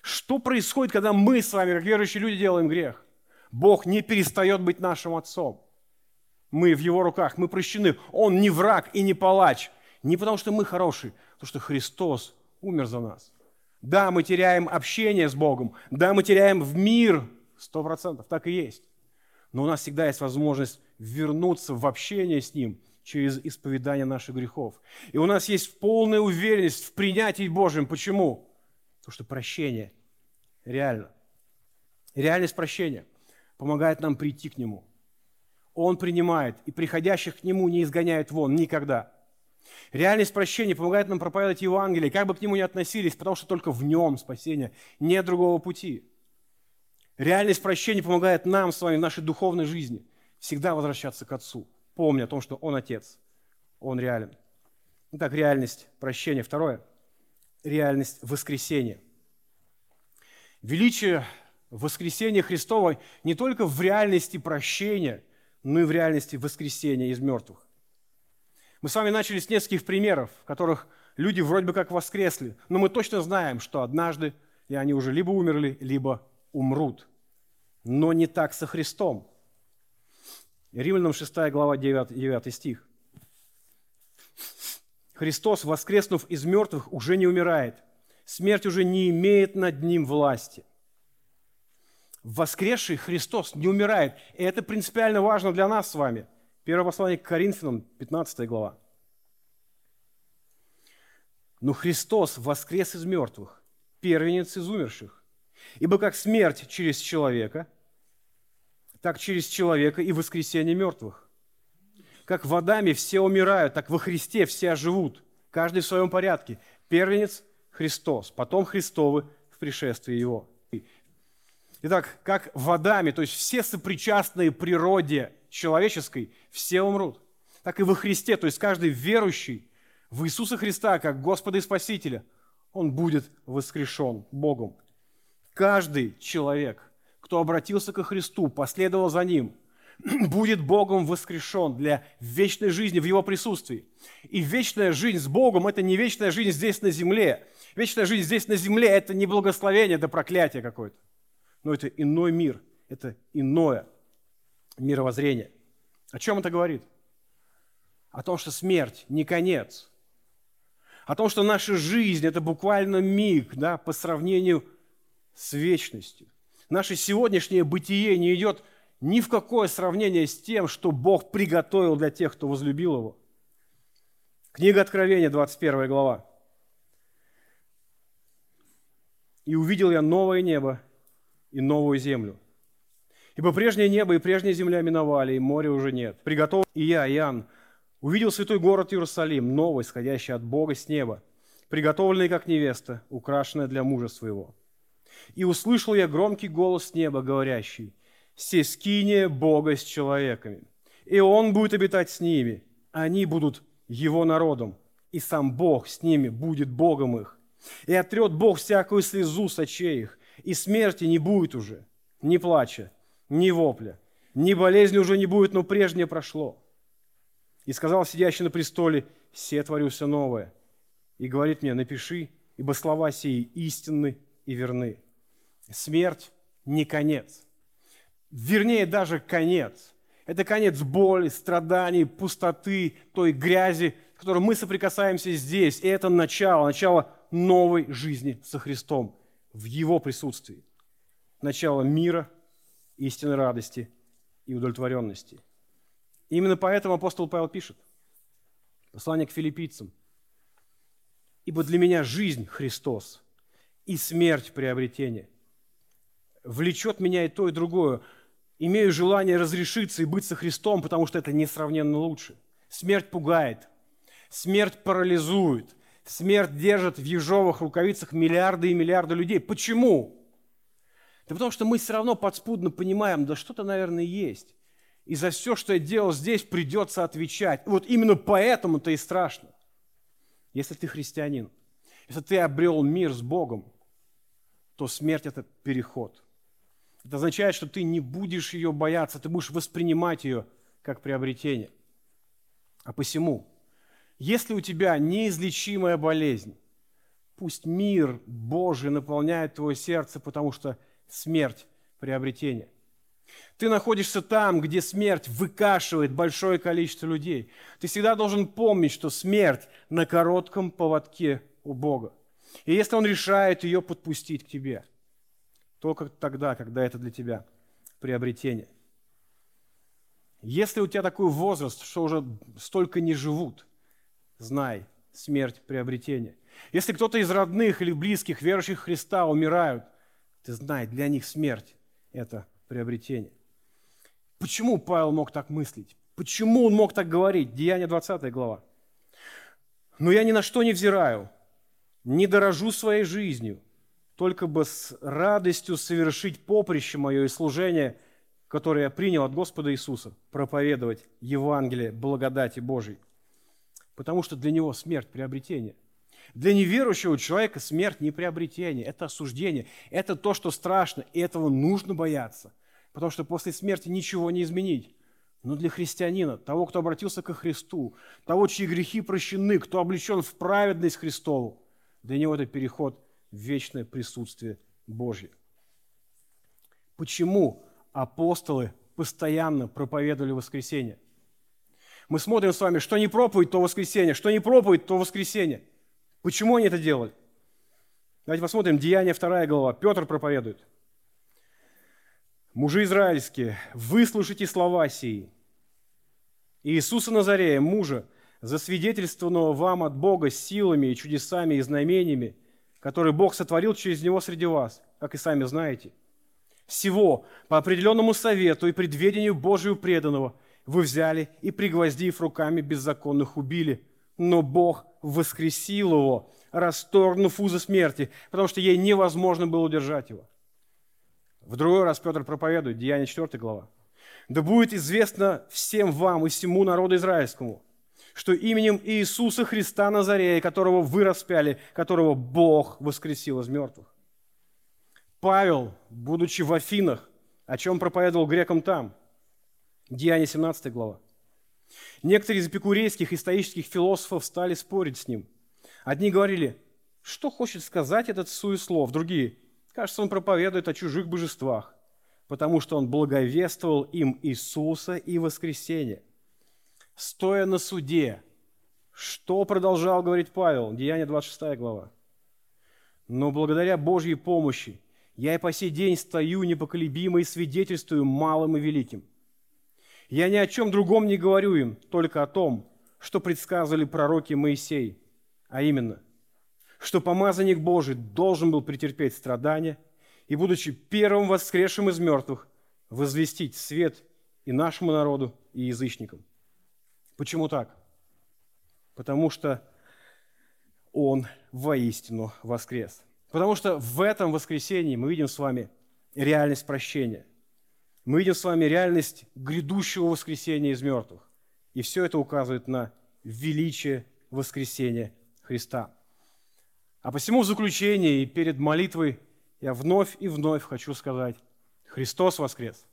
Что происходит, когда мы с вами, как верующие люди, делаем грех? Бог не перестает быть нашим Отцом. Мы в Его руках, мы прощены. Он не враг и не палач. Не потому, что мы хорошие, а потому что Христос умер за нас. Да, мы теряем общение с Богом. Да, мы теряем в мир. Сто процентов, так и есть. Но у нас всегда есть возможность вернуться в общение с Ним через исповедание наших грехов. И у нас есть полная уверенность в принятии Божьем. Почему? Потому что прощение реально. Реальность прощения помогает нам прийти к Нему – он принимает, и приходящих к Нему не изгоняет вон никогда. Реальность прощения помогает нам проповедовать Евангелие, как бы к Нему ни относились, потому что только в Нем спасение, нет другого пути. Реальность прощения помогает нам с вами в нашей духовной жизни всегда возвращаться к Отцу, помня о том, что Он Отец, Он реален. Итак, реальность прощения. Второе – реальность воскресения. Величие воскресения Христова не только в реальности прощения – но и в реальности воскресения из мертвых. Мы с вами начали с нескольких примеров, в которых люди вроде бы как воскресли, но мы точно знаем, что однажды и они уже либо умерли, либо умрут. Но не так со Христом. Римлянам 6 глава 9, 9 стих. Христос, воскреснув из мертвых, уже не умирает. Смерть уже не имеет над ним власти. Воскресший Христос не умирает. И это принципиально важно для нас с вами. Первое послание к Коринфянам, 15 глава. Но Христос воскрес из мертвых, первенец из умерших. Ибо как смерть через человека, так через человека и воскресение мертвых. Как в Адаме все умирают, так во Христе все оживут, каждый в своем порядке. Первенец – Христос, потом Христовы в пришествии Его. Итак, как в Адаме, то есть все сопричастные природе человеческой, все умрут. Так и во Христе, то есть каждый верующий в Иисуса Христа, как Господа и Спасителя, он будет воскрешен Богом. Каждый человек, кто обратился ко Христу, последовал за Ним, будет Богом воскрешен для вечной жизни в Его присутствии. И вечная жизнь с Богом – это не вечная жизнь здесь на земле. Вечная жизнь здесь на земле – это не благословение, это проклятие какое-то. Но это иной мир, это иное мировоззрение. О чем это говорит? О том, что смерть не конец. О том, что наша жизнь – это буквально миг да, по сравнению с вечностью. Наше сегодняшнее бытие не идет ни в какое сравнение с тем, что Бог приготовил для тех, кто возлюбил Его. Книга Откровения, 21 глава. «И увидел я новое небо и новую землю. Ибо прежнее небо и прежняя земля миновали, и моря уже нет. Приготовил и я, Иоанн, увидел святой город Иерусалим, новый, сходящий от Бога с неба, приготовленный как невеста, украшенная для мужа своего. И услышал я громкий голос неба, говорящий, «Сескиния Бога с человеками, и Он будет обитать с ними, они будут Его народом, и сам Бог с ними будет Богом их. И отрет Бог всякую слезу с очей их, и смерти не будет уже, ни плача, ни вопля, ни болезни уже не будет, но прежнее прошло». И сказал сидящий на престоле, «Се творю все новое». И говорит мне, напиши, ибо слова сии истинны и верны. Смерть не конец. Вернее, даже конец. Это конец боли, страданий, пустоты, той грязи, с которой мы соприкасаемся здесь. И это начало, начало новой жизни со Христом в Его присутствии. Начало мира, истинной радости и удовлетворенности. Именно поэтому апостол Павел пишет, послание к филиппийцам, «Ибо для меня жизнь – Христос, и смерть – приобретение влечет меня и то, и другое. Имею желание разрешиться и быть со Христом, потому что это несравненно лучше. Смерть пугает, смерть парализует, смерть держит в ежовых рукавицах миллиарды и миллиарды людей. Почему? Да потому что мы все равно подспудно понимаем, да что-то, наверное, есть. И за все, что я делал здесь, придется отвечать. Вот именно поэтому-то и страшно. Если ты христианин, если ты обрел мир с Богом, то смерть – это переход – это означает, что ты не будешь ее бояться, ты будешь воспринимать ее как приобретение. А посему, если у тебя неизлечимая болезнь, пусть мир Божий наполняет твое сердце, потому что смерть – приобретение. Ты находишься там, где смерть выкашивает большое количество людей. Ты всегда должен помнить, что смерть на коротком поводке у Бога. И если Он решает ее подпустить к тебе – только тогда, когда это для тебя приобретение. Если у тебя такой возраст, что уже столько не живут, знай, смерть – приобретение. Если кто-то из родных или близких, верующих Христа, умирают, ты знай, для них смерть – это приобретение. Почему Павел мог так мыслить? Почему он мог так говорить? Деяние 20 глава. «Но я ни на что не взираю, не дорожу своей жизнью, только бы с радостью совершить поприще мое и служение, которое я принял от Господа Иисуса, проповедовать Евангелие благодати Божией. Потому что для него смерть – приобретение. Для неверующего человека смерть не приобретение, это осуждение, это то, что страшно, и этого нужно бояться, потому что после смерти ничего не изменить. Но для христианина, того, кто обратился ко Христу, того, чьи грехи прощены, кто облечен в праведность Христову, для него это переход вечное присутствие Божье. Почему апостолы постоянно проповедовали воскресенье? Мы смотрим с вами, что не проповедь, то воскресенье, что не проповедь, то воскресенье. Почему они это делали? Давайте посмотрим, Деяние 2 глава. Петр проповедует. Мужи израильские, выслушайте слова сии. Иисуса Назарея, мужа, засвидетельствованного вам от Бога силами и чудесами и знамениями, которые Бог сотворил через него среди вас, как и сами знаете. Всего по определенному совету и предведению Божию преданного вы взяли и, пригвоздив руками беззаконных, убили. Но Бог воскресил его, расторгнув узы смерти, потому что ей невозможно было удержать его. В другой раз Петр проповедует, Деяние 4 глава. «Да будет известно всем вам и всему народу израильскому, что именем Иисуса Христа Назарея, которого вы распяли, которого Бог воскресил из мертвых. Павел, будучи в Афинах, о чем проповедовал грекам там, Деяние 17 глава. Некоторые из эпикурейских и стоических философов стали спорить с ним. Одни говорили, что хочет сказать этот суеслов, другие, кажется, он проповедует о чужих божествах, потому что он благовествовал им Иисуса и воскресение – стоя на суде. Что продолжал говорить Павел? Деяние 26 глава. Но благодаря Божьей помощи я и по сей день стою непоколебимо и свидетельствую малым и великим. Я ни о чем другом не говорю им, только о том, что предсказывали пророки Моисей, а именно, что помазанник Божий должен был претерпеть страдания и, будучи первым воскресшим из мертвых, возвестить свет и нашему народу, и язычникам – Почему так? Потому что Он воистину воскрес. Потому что в этом воскресении мы видим с вами реальность прощения. Мы видим с вами реальность грядущего воскресения из мертвых. И все это указывает на величие воскресения Христа. А посему в заключение и перед молитвой я вновь и вновь хочу сказать, Христос воскрес!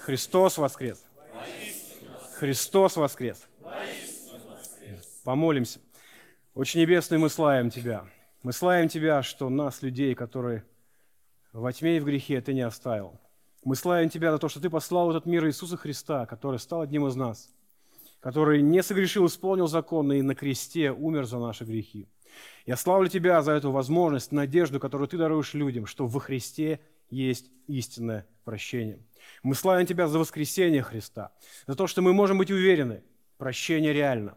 Христос воскрес! Христос воскрес! Помолимся. Очень небесный, мы славим Тебя. Мы славим Тебя, что нас, людей, которые во тьме и в грехе, Ты не оставил. Мы славим Тебя за то, что Ты послал в этот мир Иисуса Христа, который стал одним из нас, который не согрешил, исполнил закон и на кресте умер за наши грехи. Я славлю Тебя за эту возможность, надежду, которую Ты даруешь людям, что во Христе есть истинное прощение. Мы славим Тебя за воскресение Христа, за то, что мы можем быть уверены, прощение реально,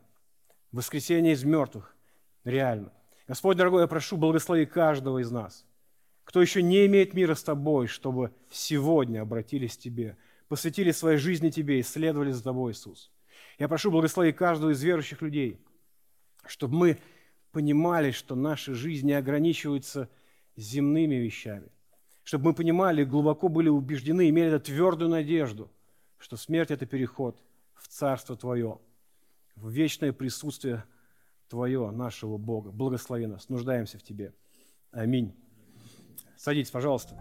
воскресение из мертвых реально. Господь, дорогой, я прошу, благослови каждого из нас, кто еще не имеет мира с Тобой, чтобы сегодня обратились к Тебе, посвятили своей жизни Тебе и следовали за Тобой, Иисус. Я прошу, благослови каждого из верующих людей, чтобы мы понимали, что наши жизни ограничиваются земными вещами, чтобы мы понимали, глубоко были убеждены, имели эту твердую надежду, что смерть – это переход в Царство Твое, в вечное присутствие Твое, нашего Бога. Благослови нас, нуждаемся в Тебе. Аминь. Садитесь, пожалуйста.